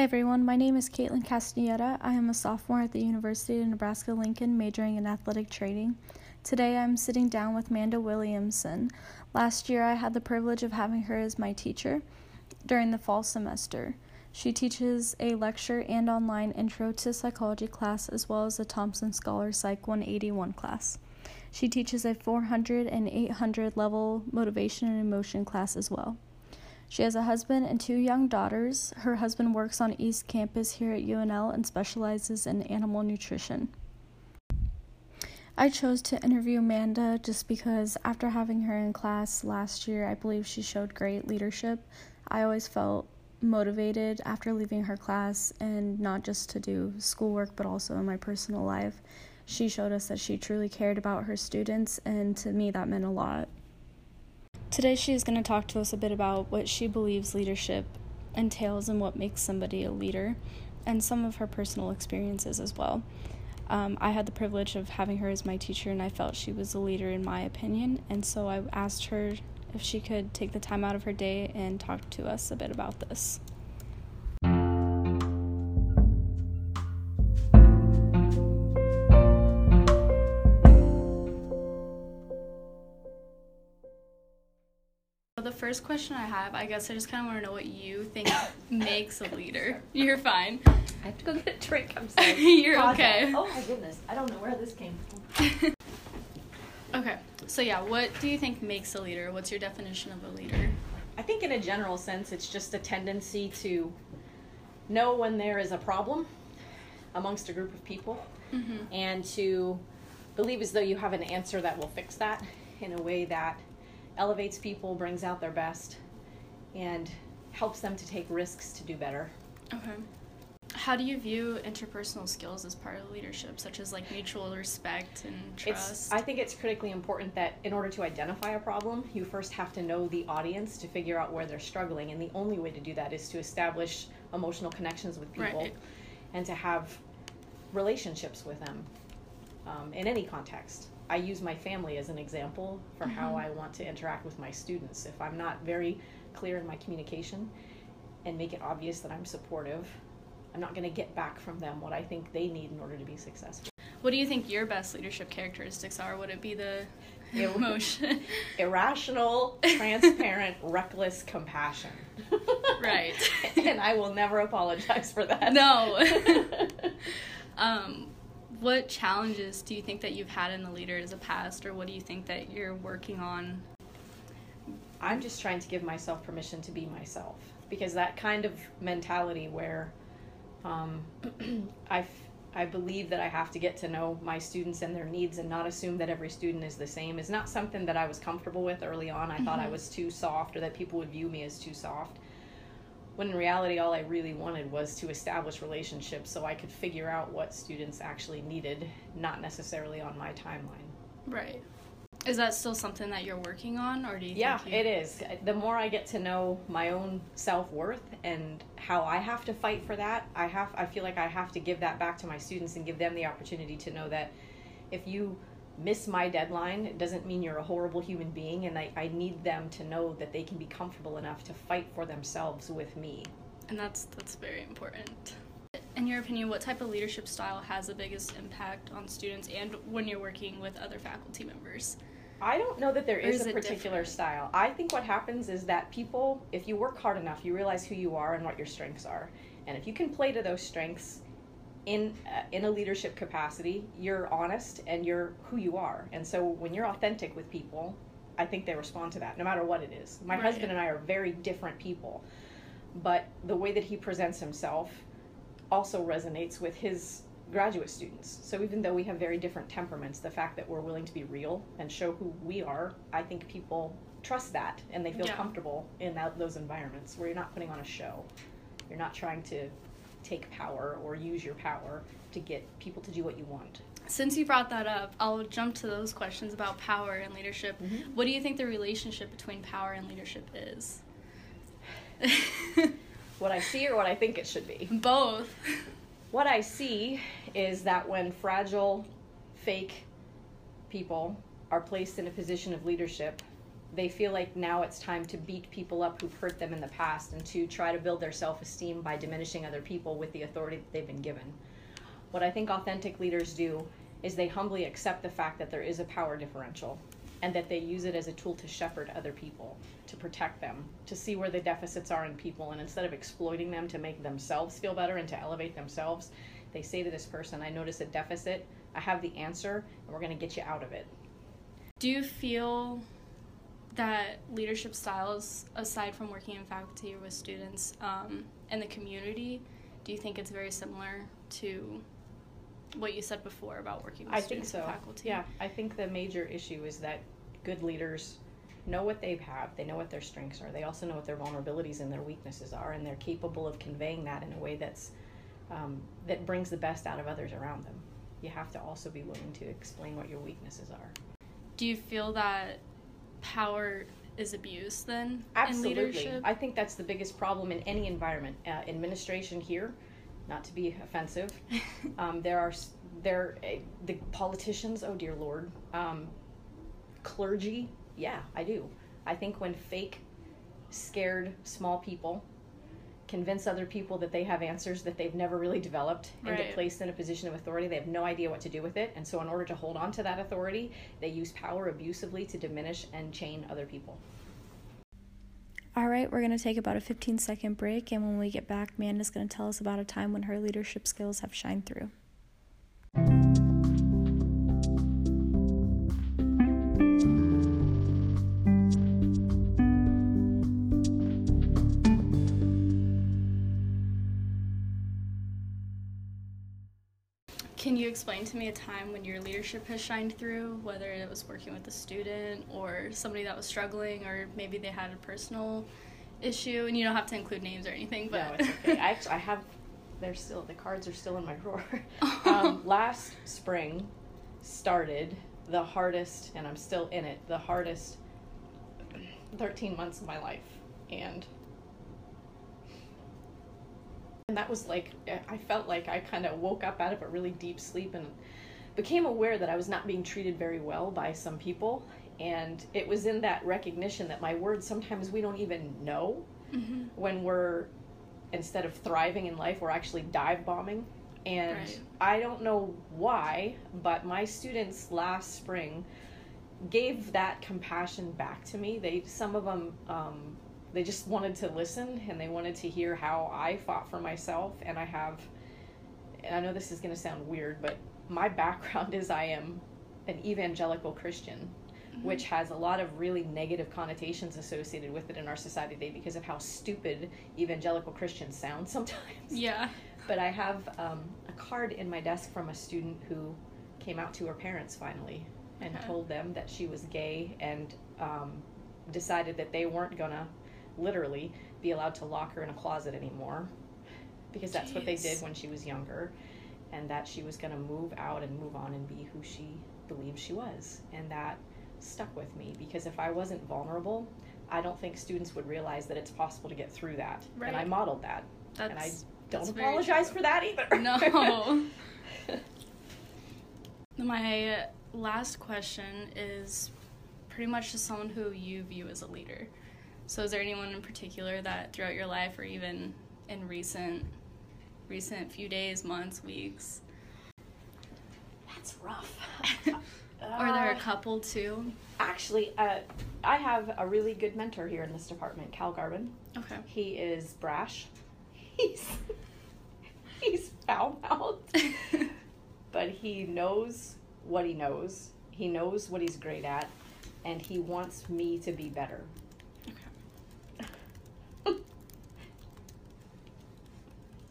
Hey everyone, my name is Caitlin Castaneda. I am a sophomore at the University of Nebraska Lincoln, majoring in athletic training. Today I'm sitting down with Manda Williamson. Last year I had the privilege of having her as my teacher during the fall semester. She teaches a lecture and online intro to psychology class as well as a Thompson Scholar Psych 181 class. She teaches a 400 and 800 level motivation and emotion class as well. She has a husband and two young daughters. Her husband works on East Campus here at UNL and specializes in animal nutrition. I chose to interview Amanda just because after having her in class last year, I believe she showed great leadership. I always felt motivated after leaving her class and not just to do schoolwork but also in my personal life. She showed us that she truly cared about her students, and to me, that meant a lot. Today, she is going to talk to us a bit about what she believes leadership entails and what makes somebody a leader, and some of her personal experiences as well. Um, I had the privilege of having her as my teacher, and I felt she was a leader in my opinion, and so I asked her if she could take the time out of her day and talk to us a bit about this. First question I have, I guess I just kind of want to know what you think makes a leader. You're fine. I have to go get a drink. I'm sorry. You're Pause okay. Oh my goodness. I don't know where this came from. okay. So yeah, what do you think makes a leader? What's your definition of a leader? I think in a general sense, it's just a tendency to know when there is a problem amongst a group of people mm-hmm. and to believe as though you have an answer that will fix that in a way that elevates people, brings out their best, and helps them to take risks to do better. Okay. How do you view interpersonal skills as part of leadership, such as like mutual respect and trust? It's, I think it's critically important that in order to identify a problem, you first have to know the audience to figure out where they're struggling. And the only way to do that is to establish emotional connections with people right. and to have relationships with them um, in any context. I use my family as an example for mm-hmm. how I want to interact with my students. If I'm not very clear in my communication and make it obvious that I'm supportive, I'm not going to get back from them what I think they need in order to be successful. What do you think your best leadership characteristics are? Would it be the emotion? Irrational, transparent, reckless compassion. Right. and I will never apologize for that. No. um, what challenges do you think that you've had in the leader as a past, or what do you think that you're working on? I'm just trying to give myself permission to be myself because that kind of mentality where um, I, I believe that I have to get to know my students and their needs and not assume that every student is the same is not something that I was comfortable with early on. I mm-hmm. thought I mm-hmm. was too soft or that people would view me as too soft when in reality all i really wanted was to establish relationships so i could figure out what students actually needed not necessarily on my timeline. Right. Is that still something that you're working on or do you yeah you... it is. The more i get to know my own self-worth and how i have to fight for that i have i feel like i have to give that back to my students and give them the opportunity to know that if you miss my deadline it doesn't mean you're a horrible human being and I, I need them to know that they can be comfortable enough to fight for themselves with me and that's that's very important in your opinion what type of leadership style has the biggest impact on students and when you're working with other faculty members I don't know that there is, is a particular different? style. I think what happens is that people, if you work hard enough, you realize who you are and what your strengths are. And if you can play to those strengths in uh, in a leadership capacity, you're honest and you're who you are. And so when you're authentic with people, I think they respond to that, no matter what it is. My right. husband and I are very different people, but the way that he presents himself also resonates with his graduate students. So even though we have very different temperaments, the fact that we're willing to be real and show who we are, I think people trust that and they feel yeah. comfortable in that, those environments where you're not putting on a show. You're not trying to take power or use your power to get people to do what you want. Since you brought that up, I'll jump to those questions about power and leadership. Mm-hmm. What do you think the relationship between power and leadership is? what I see or what I think it should be? Both. What I see is that when fragile, fake people are placed in a position of leadership, they feel like now it's time to beat people up who've hurt them in the past and to try to build their self esteem by diminishing other people with the authority that they've been given. What I think authentic leaders do is they humbly accept the fact that there is a power differential and that they use it as a tool to shepherd other people, to protect them, to see where the deficits are in people. And instead of exploiting them to make themselves feel better and to elevate themselves, they say to this person, I notice a deficit, I have the answer, and we're going to get you out of it. Do you feel that leadership styles, aside from working in faculty or with students um, in the community, do you think it's very similar to what you said before about working with I students think so. and faculty? Yeah, I think the major issue is that good leaders know what they have, they know what their strengths are, they also know what their vulnerabilities and their weaknesses are, and they're capable of conveying that in a way that's um, that brings the best out of others around them. You have to also be willing to explain what your weaknesses are. Do you feel that power is abused then Absolutely. in leadership? I think that's the biggest problem in any environment. Uh, administration here, not to be offensive, um, there are there uh, the politicians. Oh dear lord, um, clergy. Yeah, I do. I think when fake, scared small people convince other people that they have answers that they've never really developed and get placed in a position of authority, they have no idea what to do with it. And so, in order to hold on to that authority, they use power abusively to diminish and chain other people. All right, we're going to take about a 15 second break, and when we get back, Amanda's going to tell us about a time when her leadership skills have shined through. Can you explain to me a time when your leadership has shined through, whether it was working with a student or somebody that was struggling, or maybe they had a personal issue? And you don't have to include names or anything, but No, it's okay. I I have. They're still the cards are still in my drawer. um, last spring started the hardest, and I'm still in it. The hardest 13 months of my life, and and that was like I felt like I kind of woke up out of a really deep sleep and became aware that I was not being treated very well by some people. And it was in that recognition that my words sometimes we don't even know Mhm. when we're instead of thriving in life we're actually dive bombing and Right. i don't know why but my students last spring gave that compassion back to me they some of them um, they just wanted to listen and they wanted to hear how i fought for myself and i have and i know this is going to sound weird but my background is i am an evangelical christian which has a lot of really negative connotations associated with it in our society today because of how stupid evangelical Christians sound sometimes. yeah. But I have um, a card in my desk from a student who came out to her parents finally and Okay. told them that she was gay and um, decided that they weren't gonna literally be allowed to lock her in a closet anymore because that's what they did when she was younger and that she was gonna move out and move on and be who she believed she was and that stuck with me because if I wasn't vulnerable I don't think students would realize that it's possible to get through that and I modeled that That's and I don't apologize for that either. No. My last question is pretty much just someone who you view as a leader. So is there anyone in particular that throughout your life or even in recent recent few days, months, weeks, That's rough. or there a Uh, couple too? Actually, uh, I have a really good mentor here in this department, Cal Garbin. Okay. He is brash. He's he's foul mouthed, but he knows what he knows. He knows what he's great at, and he wants me to be better.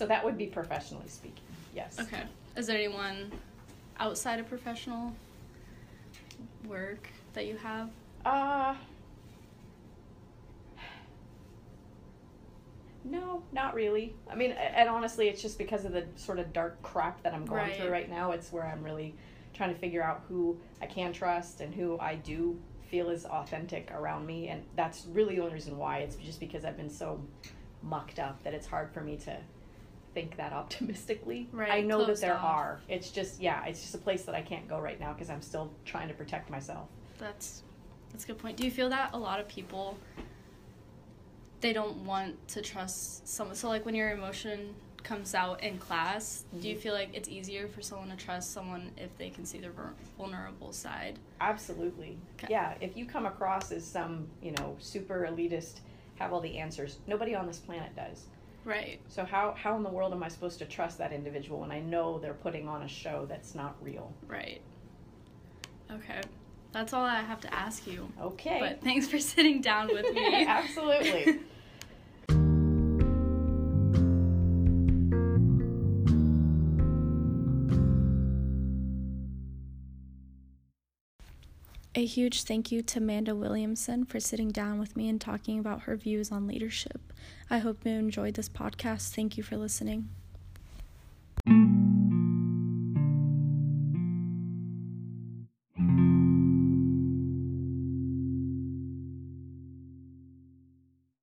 So that would be professionally speaking. Yes. Okay. Is there anyone outside of professional work that you have? Uh No, not really. I mean, and honestly, it's just because of the sort of dark crap that I'm going Right. through right now. It's where I'm really trying to figure out who I can trust and who I do feel is authentic around me. And that's really the only reason why. It's just because I've been so mucked up that it's hard for me to think that optimistically. Right, I know that there off. are. It's just, yeah, it's just a place that I can't go right now because I'm still trying to protect myself. That's That's a good point. Do you feel that a lot of people they don't want to trust someone? So like when your emotion comes out in class, mm-hmm. do you mm-hmm. feel like it's easier for someone to trust someone if they can see their vulnerable side? Absolutely. Okay. Yeah, if you come across as some, you know, super elitist, have all the answers, nobody on this planet does. Right. So how how in the world am I supposed to trust that individual when I know they're putting on a show that's not real? Right. Okay. That's all I have to ask you. Okay. But thanks for sitting down with me. Absolutely. A huge thank you to Amanda Williamson for sitting down with me and talking about her views on leadership. I hope you enjoyed this podcast. Thank you for listening.